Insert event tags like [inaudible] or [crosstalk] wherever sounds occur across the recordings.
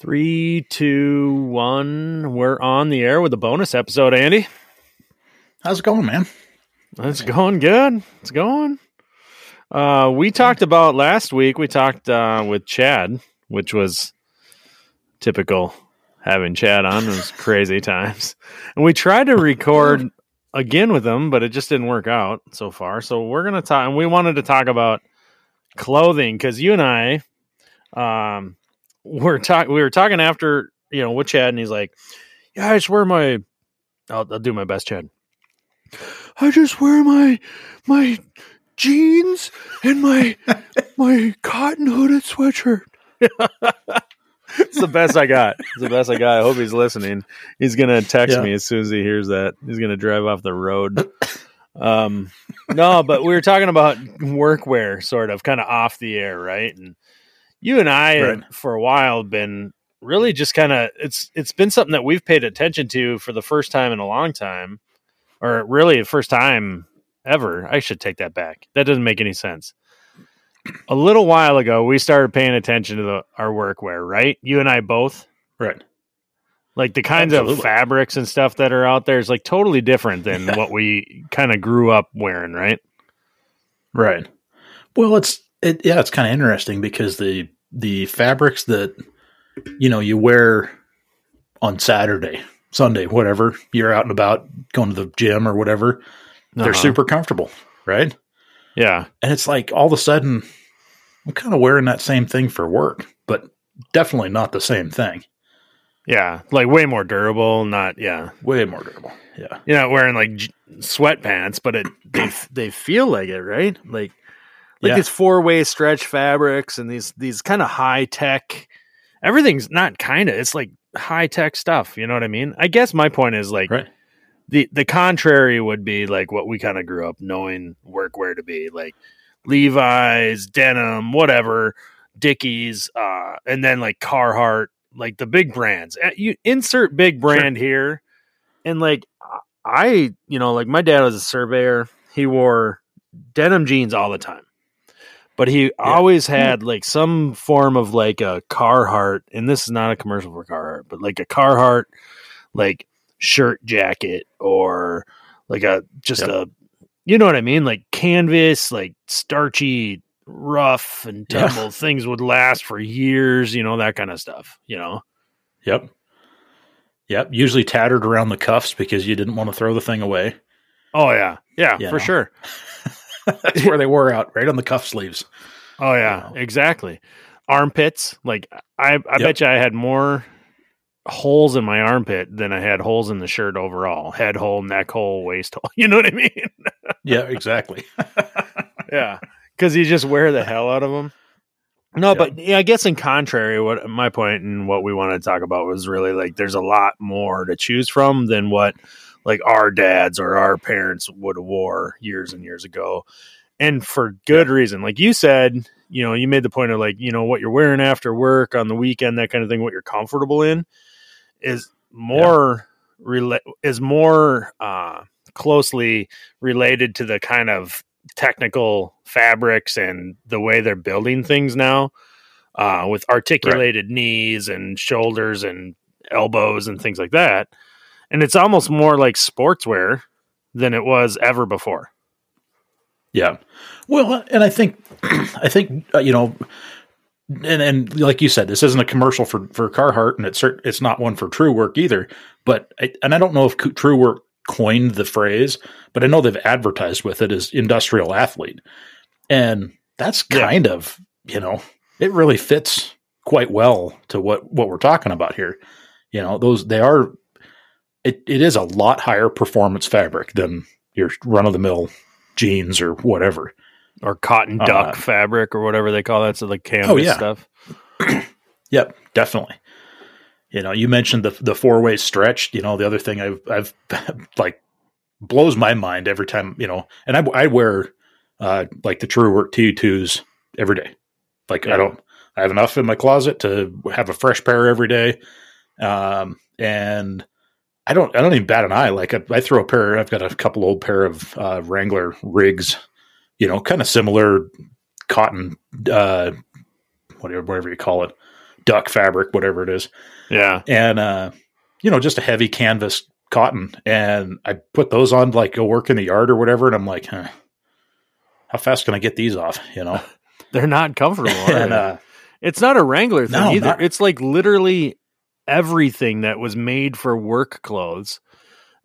Three, two, one. We're on the air with a bonus episode, Andy. How's it going, man? It's going good. It's going. Uh, we talked about last week. We talked uh, with Chad, which was typical having Chad on. It was [laughs] crazy times, and we tried to record again with him, but it just didn't work out so far. So we're gonna talk, and we wanted to talk about clothing because you and I, um, we're talking. We were talking after you know with Chad, and he's like, "Yeah, I just wear my. I'll, I'll do my best, Chad. I just wear my my jeans and my [laughs] my cotton hooded sweatshirt." it's the best I got. It's the best I got. I hope he's listening. He's gonna text Yeah. me as soon as he hears that. He's gonna drive off the road. Um, no, but we were talking about workwear, sort of, kind of off the air, right? And you and I, Right. have, for a while, been really just kind of it's it's been something that we've paid attention to for the first time in a long time, or really the first time ever. I should take that back. That doesn't make any sense. A little while ago, we started paying attention to the, our workwear, right? You and I both. Right. Like the kinds of fabrics and stuff that are out there is like totally different than Yeah. what we kind of grew up wearing, right? Right. Well, it's it yeah, it's kind of interesting because the the fabrics that you know you wear on Saturday, Sunday, whatever, you're out and about going to the gym or whatever, they're Uh-huh. super comfortable, right? Yeah. And it's like all of a sudden I'm kind of wearing that same thing for work, but definitely not the same thing. Yeah. Like way more durable, not yeah. Way more durable. Yeah. You're not wearing like j- sweatpants, but it they they feel like it, right? Like like Yeah. these four way stretch fabrics and these these kind of high tech. Everything's not kind of. It's like high tech stuff. You know what I mean? I guess my point is like Right. the the contrary would be like what we kind of grew up knowing workwear to be like Levi's, denim, whatever, Dickies, uh, and then like Carhartt, like the big brands. Uh, You insert big brand here, and like I, you know, like my dad was a surveyor. He wore denim jeans all the time. But he always had like some form of like a Carhartt, and this is not a commercial for Carhartt, but like a Carhartt like shirt jacket or like a just Yep. a you know what I mean? Like canvas, like starchy, rough and Yeah. [laughs] tumble things would last for years, you know, that kind of stuff, you know. Yep. Yep. Usually tattered around the cuffs because you didn't want to throw the thing away. Oh yeah. Yeah, You for know. sure. [laughs] [laughs] That's where they wore out, right on the cuff sleeves. Oh yeah, Wow. exactly. Armpits, like I, I Yep. bet you I had more holes in my armpit than I had holes in the shirt overall. Head hole, neck hole, waist hole. [laughs] You know what I mean? Yeah, exactly. [laughs] yeah, because you just wear the hell out of them. No, Yep. but yeah, I guess in contrary, what my point and what we wanted to talk about was really like there's a lot more to choose from than what like our dads or our parents would have wore years and years ago, and for good reason. Like you said, you know, you made the point of like you know what you're wearing after work on the weekend, that kind of thing. What you're comfortable in is more rela- is more uh, closely related to the kind of technical fabrics and the way they're building things now uh, with articulated knees and shoulders and elbows and things like that. And it's almost more like sportswear than it was ever before. Yeah. Well, and I think, [clears throat] I think uh, you know, and and like you said, this isn't a commercial for for Carhartt, and it's it's not one for Truewerk either. But I, and I don't know if Truewerk coined the phrase, but I know they've advertised with it as industrial athlete, and that's Yeah. kind of you know it really fits quite well to what what we're talking about here. You know, those they are. It, it is a lot higher performance fabric than your run of the mill jeans or whatever. Or cotton duck Uh, fabric or whatever they call that. So like canvas Oh, yeah. stuff. [clears throat] Yep, definitely. You know, you mentioned the the four way stretch. You know, the other thing I've I've [laughs] like blows my mind every time. You know, and I I wear uh like the Truewerk T twos every day. Like Yeah. I don't I have enough in my closet to have a fresh pair every day. Um, and I don't I don't even bat an eye. Like I, I throw a pair. I've got a couple old pair of uh, Wrangler Riggs. You know, kind of similar cotton, uh, whatever whatever you call it, duck fabric, whatever it is, Yeah. and uh, you know, just a heavy canvas cotton. And I put those on, like go work in the yard or whatever, and I'm like, huh, how fast can I get these off? You know, [laughs] They're not comfortable. [laughs] and uh, it's not a Wrangler thing No, either. not- It's like literally everything that was made for work clothes.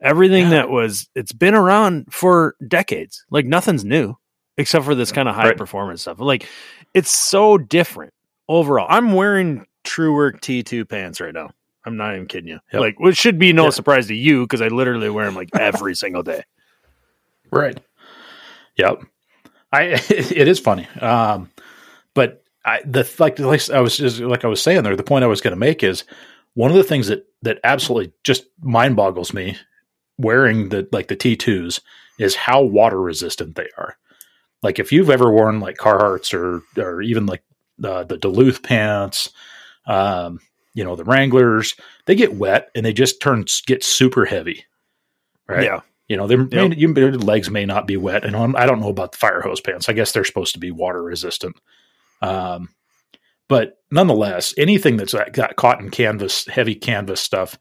Everything Yeah. that was it's been around for decades. Like nothing's new except for this kind of high Right. performance stuff. Like it's so different overall. I'm wearing Truewerk T2 pants right now. I'm not even kidding you. Yep. Like, which should be no Yeah. surprise to you because I literally wear them like [laughs] every single day. Right. Yep. I [laughs] it is funny. Um but I the like like I was just like I was saying there, the point I was going to make is one of the things that that absolutely just mind boggles me wearing the like the T2s is how water resistant they are. Like if you've ever worn like Carhartts or or even like uh, the Duluth pants, um, you know the Wranglers, they get wet and they just turn get super heavy. Right. Yeah. You know, their Yep. may, you, their legs may not be wet, and I'm- I don't know about the fire hose pants. I guess they're supposed to be water resistant. Um, but nonetheless, anything that's got- cotton canvas, heavy canvas stuff,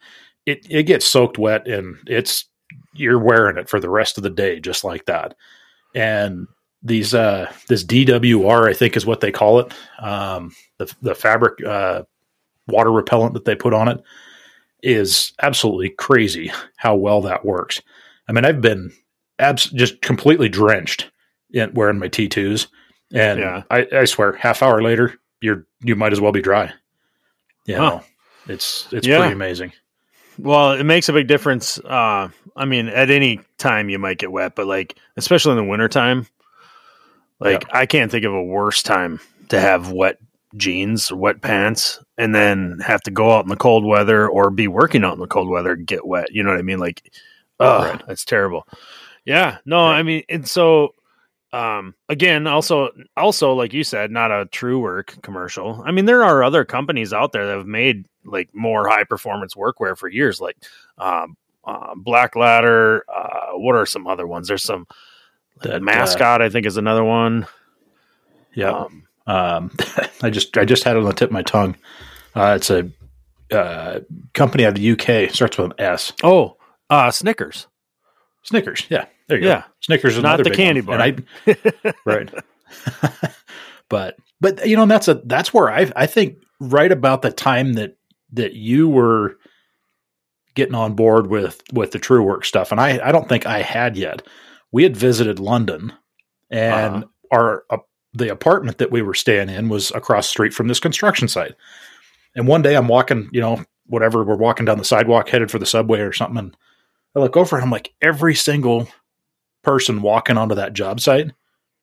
it it gets soaked wet, and it's you're wearing it for the rest of the day, just like that. And these uh, this DWR, I think, is what they call it. Um, the the fabric uh, water repellent that they put on it is absolutely crazy how well that works. I mean, I've been abs- just completely drenched in wearing my T2s, and Yeah. I, I swear, half hour later, you're you might as well be dry. You Huh. it's it's Yeah. pretty amazing. Well, it makes a big difference. Uh, I mean, at any time you might get wet, but like, especially in the wintertime, like, I can't think of a worse time to have wet jeans wet pants and then have to go out in the cold weather or be working out in the cold weather and get wet. You know what I mean? Like, oh, Right. that's terrible. Yeah. No, Right. I mean, and so, um, again, also, also, like you said, not a Truewerk commercial. I mean, there are other companies out there that have made like more high performance workwear for years, like, um, uh, Blaklader. Uh, what are some other ones? There's some That, uh, mascot. I think is another one. Yeah. Um, Um, [laughs] I just I just had it on the tip of my tongue. Uh, it's a uh, company out of the UK. Starts with an S. oh, uh, Snickers. Snickers. Yeah, there you Yeah. go. Snickers is Not the candy one. bar. And I, [laughs] right. [laughs] but but you know that's a that's where I I think right about the time that that you were getting on board with with the Truewerk stuff, and I I don't think I had yet. We had visited London, and Uh-huh. our uh, the apartment that we were staying in was across the street from this construction site. And one day I'm walking, you know, whatever, we're walking down the sidewalk headed for the subway or something, and I look over and I'm like, every single person walking onto that job site,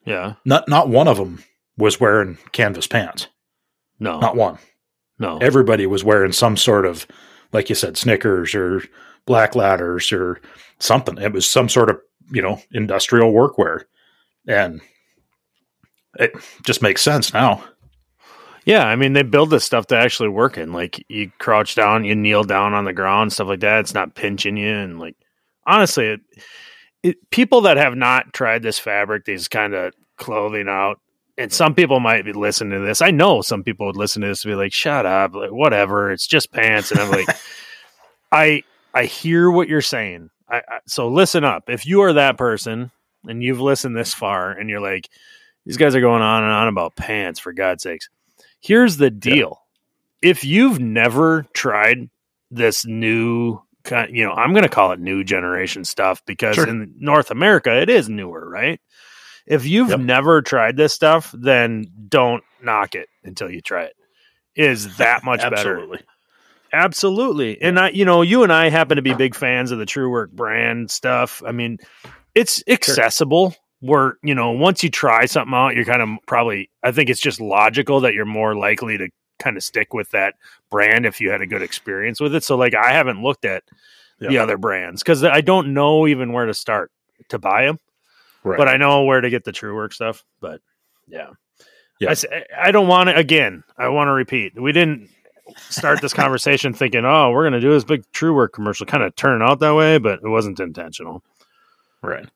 Yeah. not not one of them was wearing canvas pants. No. Not one. no. Everybody was wearing some sort of, like you said, Snickers or Blakladers or something. It was some sort of you know industrial workwear, and it just makes sense now. Yeah, I mean they build this stuff to actually work in. Like you crouch down, you kneel down on the ground, stuff like that. It's not pinching you, and like honestly, it, it, people that have not tried this fabric, these kind of clothing out, and some people might be listening to this. I know some people would listen to this and be like, "Shut up, like whatever, it's just pants." And I'm like, [laughs] I I hear what you're saying. I, I so listen up. If you are that person and you've listened this far, and you're like, these guys are going on and on about pants for God's sakes. Here's the deal. If you've never tried this new kind, you know, I'm going to call it new generation stuff because Sure. in North America it is newer, right? If you've Yep. never tried this stuff, then don't knock it until you try it. It Is [laughs] that much better? Absolutely. Absolutely. And I, you know, you and I happen to be big fans of the Truewerk brand stuff. I mean, it's accessible. Where, you know, once you try something out, you're kind of probably, I think it's just logical that you're more likely to kind of stick with that brand if you had a good experience with it. So, like, I haven't looked at the other brands because I don't know even where to start to buy them, Right. but I know where to get the Truewerk stuff. But yeah. Yeah. I I, don't want to, again, I want to repeat. We didn't start this [laughs] conversation thinking, oh, we're going to do this big Truewerk commercial. Kind of turn out that way, but it wasn't intentional. Right.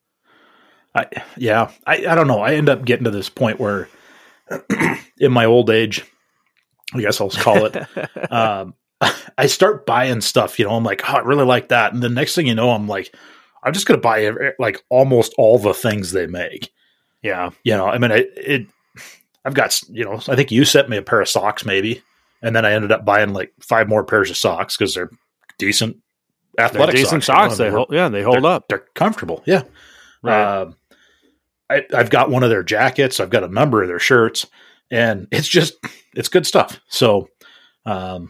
I yeah, I, I don't know. I end up getting to this point where [clears throat] in my old age, I guess I'll call it. [laughs] um, [laughs] I start buying stuff, you know, I'm like, oh, I really like that. And the next thing you know, I'm like, I'm just going to buy like almost all the things they make. Yeah. You know, I mean, it, it, I've got, you know, I think you sent me a pair of socks maybe. And then I ended up buying like five more pairs of socks because they're decent athletic they're decent socks. socks. You know? They hold, yeah, they hold they're, up. They're comfortable. Yeah. Right. Um, I, I've got one of their jackets. I've got a number of their shirts, and it's just it's good stuff. So, um,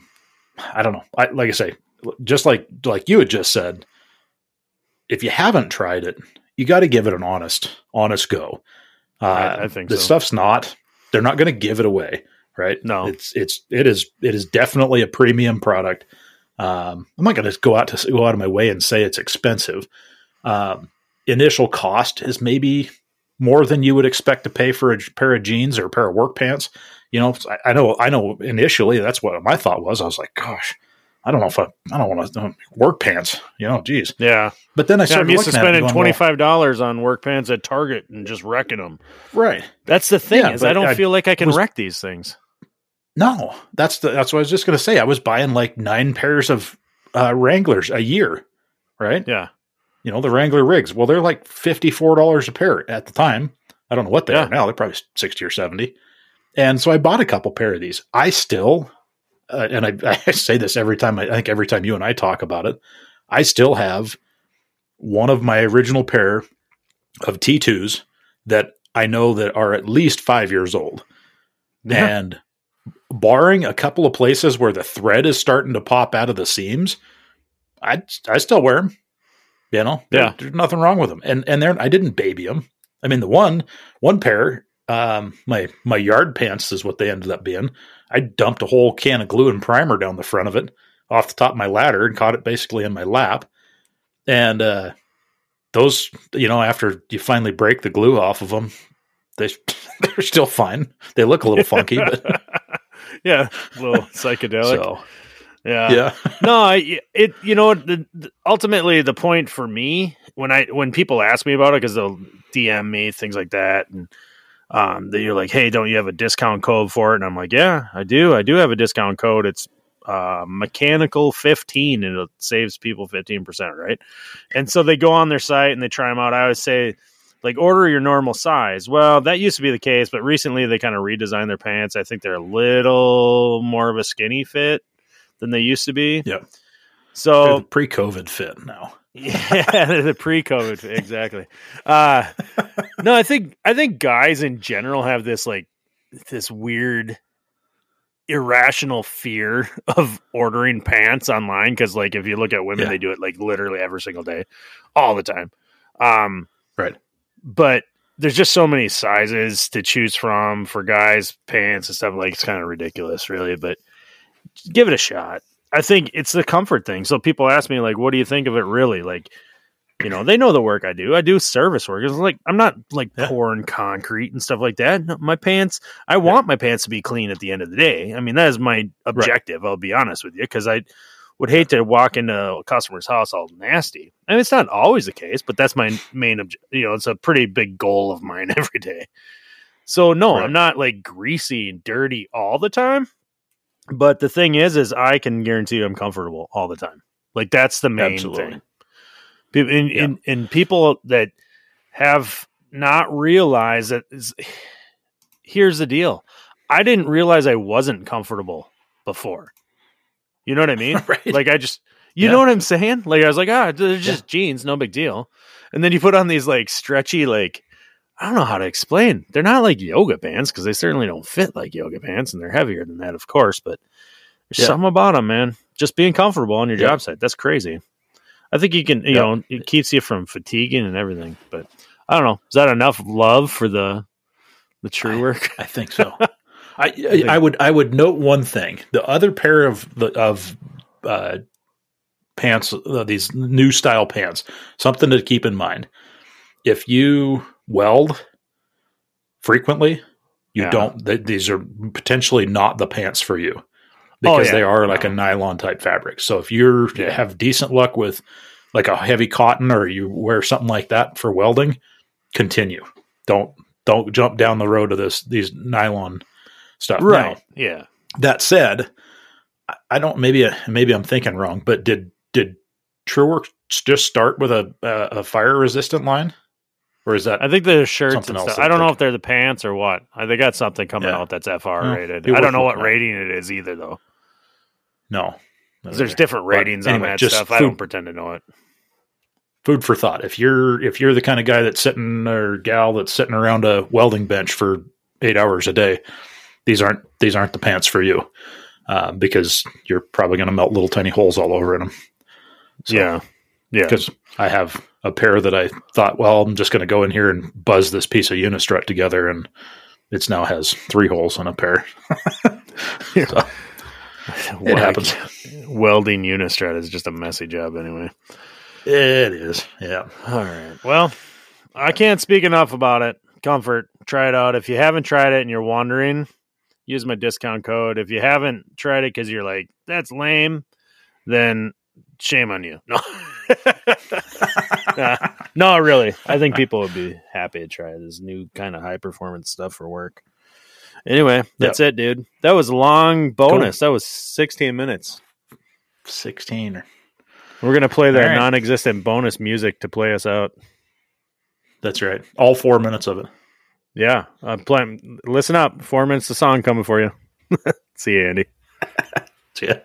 I don't know. I, like I say, just like like you had just said, if you haven't tried it, you got to give it an honest honest go. Uh, I, I think the so. stuff's not. They're not going to give it away, right? No. it's it's it is it is definitely a premium product. Um, I'm not going to go out to go out of my way and say it's expensive. Um, initial cost is maybe more than you would expect to pay for a pair of jeans or a pair of work pants. You know, I, I know, I know. Initially, that's what my thought was. I was like, "Gosh, I don't know if I, I don't want to work pants." You know, geez. Yeah. But then I Yeah, started I'm used to looking at it spending twenty five dollars on work pants at Target and just wrecking them. right? That's the thing Yeah, is I don't I feel like I can was- wreck these things. No, that's the that's what I was just going to say. I was buying like nine pairs of uh, Wranglers a year, right? Yeah. You know, the Wrangler Riggs. Well, they're like fifty four dollars a pair at the time. I don't know what they Yeah. are now. They're probably sixty or seventy. And so I bought a couple pair of these. I still, uh, and I, [laughs] I say this every time. I, I think every time you and I talk about it, I still have one of my original pair of T twos that I know that are at least five years old. Yeah. And barring a couple of places where the thread is starting to pop out of the seams, I I still wear them. You know, Yeah. there's nothing wrong with them. And and they're I didn't baby them. I mean, the one one pair, um, my my yard pants is what they ended up being. I dumped a whole can of glue and primer down the front of it off the top of my ladder and caught it basically in my lap. And uh, those, you know, after you finally break the glue off of them, they [laughs] they're still fine. They look a little funky, but [laughs] yeah. A little psychedelic. so yeah. yeah, [laughs] no, I, it you know the, the- ultimately the point for me when I when people ask me about it because they'll DM me things like that and um that you're like hey don't you have a discount code for it? And I'm like yeah I do. I do have a discount code. It's uh mechanical 15 and it saves people 15% right? And so they go on their site and they try them out. I always say like order your normal size. Well that used to be the case but recently they kind of redesigned their pants. I think they're a little more of a skinny fit than they used to be Yeah. so the pre-COVID fit now. [laughs] yeah, the pre-COVID exactly. Uh, no, I think I think guys in general have this like this weird irrational fear of ordering pants online because like if you look at women Yeah. they do it like literally every single day all the time um Right. but there's just so many sizes to choose from for guys pants and stuff like it's kind of ridiculous really but give it a shot. I think it's the comfort thing. So people ask me like what do you think of it really? Like you know they know the work i do. I do service work. It's like i'm not like Yeah. pouring concrete and stuff like that. No, my pants i want my pants to be clean at the end of the day. I mean that is my objective i'll be honest with you because i would hate to walk into a customer's house all nasty. I mean, it's not always the case but that's my main obje- you know it's a pretty big goal of mine [laughs] every day. So no Right. i'm not like greasy and dirty all the time but the thing is is i can guarantee you i'm comfortable all the time like that's the main Absolutely. thing People, and, Yeah. and, and people that have not realized that is, here's the deal i didn't realize i wasn't comfortable before you know what i mean [laughs] right. like I just, you Yeah. know what I'm saying? Like I was like, ah, they're just jeans, no big deal. And then you put on these like stretchy, like I don't know how to explain. They're not like yoga pants because they certainly don't fit like yoga pants, and they're heavier than that, of course. But there's Yeah. something about them, man. Just being comfortable on your Yeah. job site, that's crazy. I think you can, you Yeah. know, it keeps you from fatiguing and everything. But I don't know. Is that enough love for the the Truewerk? I think so. [laughs] I, I I would I would note one thing. The other pair of the of uh, pants, uh, these new style pants, something to keep in mind. If you weld frequently, you Yeah. don't. Th- these are potentially not the pants for you Oh, because yeah. they are like a nylon type fabric. So if you Yeah. have decent luck with like a heavy cotton or you wear something like that for welding, continue. Don't don't jump down the road of this these nylon stuff. Now, Right. yeah. that said, I- don't. Maybe maybe I'm thinking wrong, but did did Truewerks just start with a, a fire resistant line, or is that I think the shirts and stuff. I'm don't know if they're the pants or what. I they got something coming Yeah. out that's FR rated. I don't know what rating it is either though. No, there's different ratings anyway, on that stuff. I don't pretend to know it. food for thought. If you're if you're the kind of guy that's sitting or gal that's sitting around a welding bench for eight hours a day, these aren't these aren't the pants for you uh, because you're probably going to melt little tiny holes all over in them. So- yeah. Yeah. because I have a pair that I thought, well, I'm just going to go in here and buzz this piece of unistrut together, and it's now has three holes in a pair. [laughs] So, it happens. Welding Unistrut is just a messy job anyway. It is, yeah. All right. Well, I can't speak enough about it. Comfort. Try it out. If you haven't tried it and you're wondering, use my discount code. If you haven't tried it because you're like, that's lame, then shame on you. No. [laughs] Nah. [laughs] no, really. I think people would be happy to try this new kind of high performance stuff for work. Anyway, that's it, dude. That was a long bonus. That was 16 minutes. Sixteen. We're going to play that right. non existent bonus music to play us out. that's right. All four minutes of it. Yeah, I'm playing. Listen up, four minutes of song coming for you. [laughs] See you, Andy. [laughs] Yeah.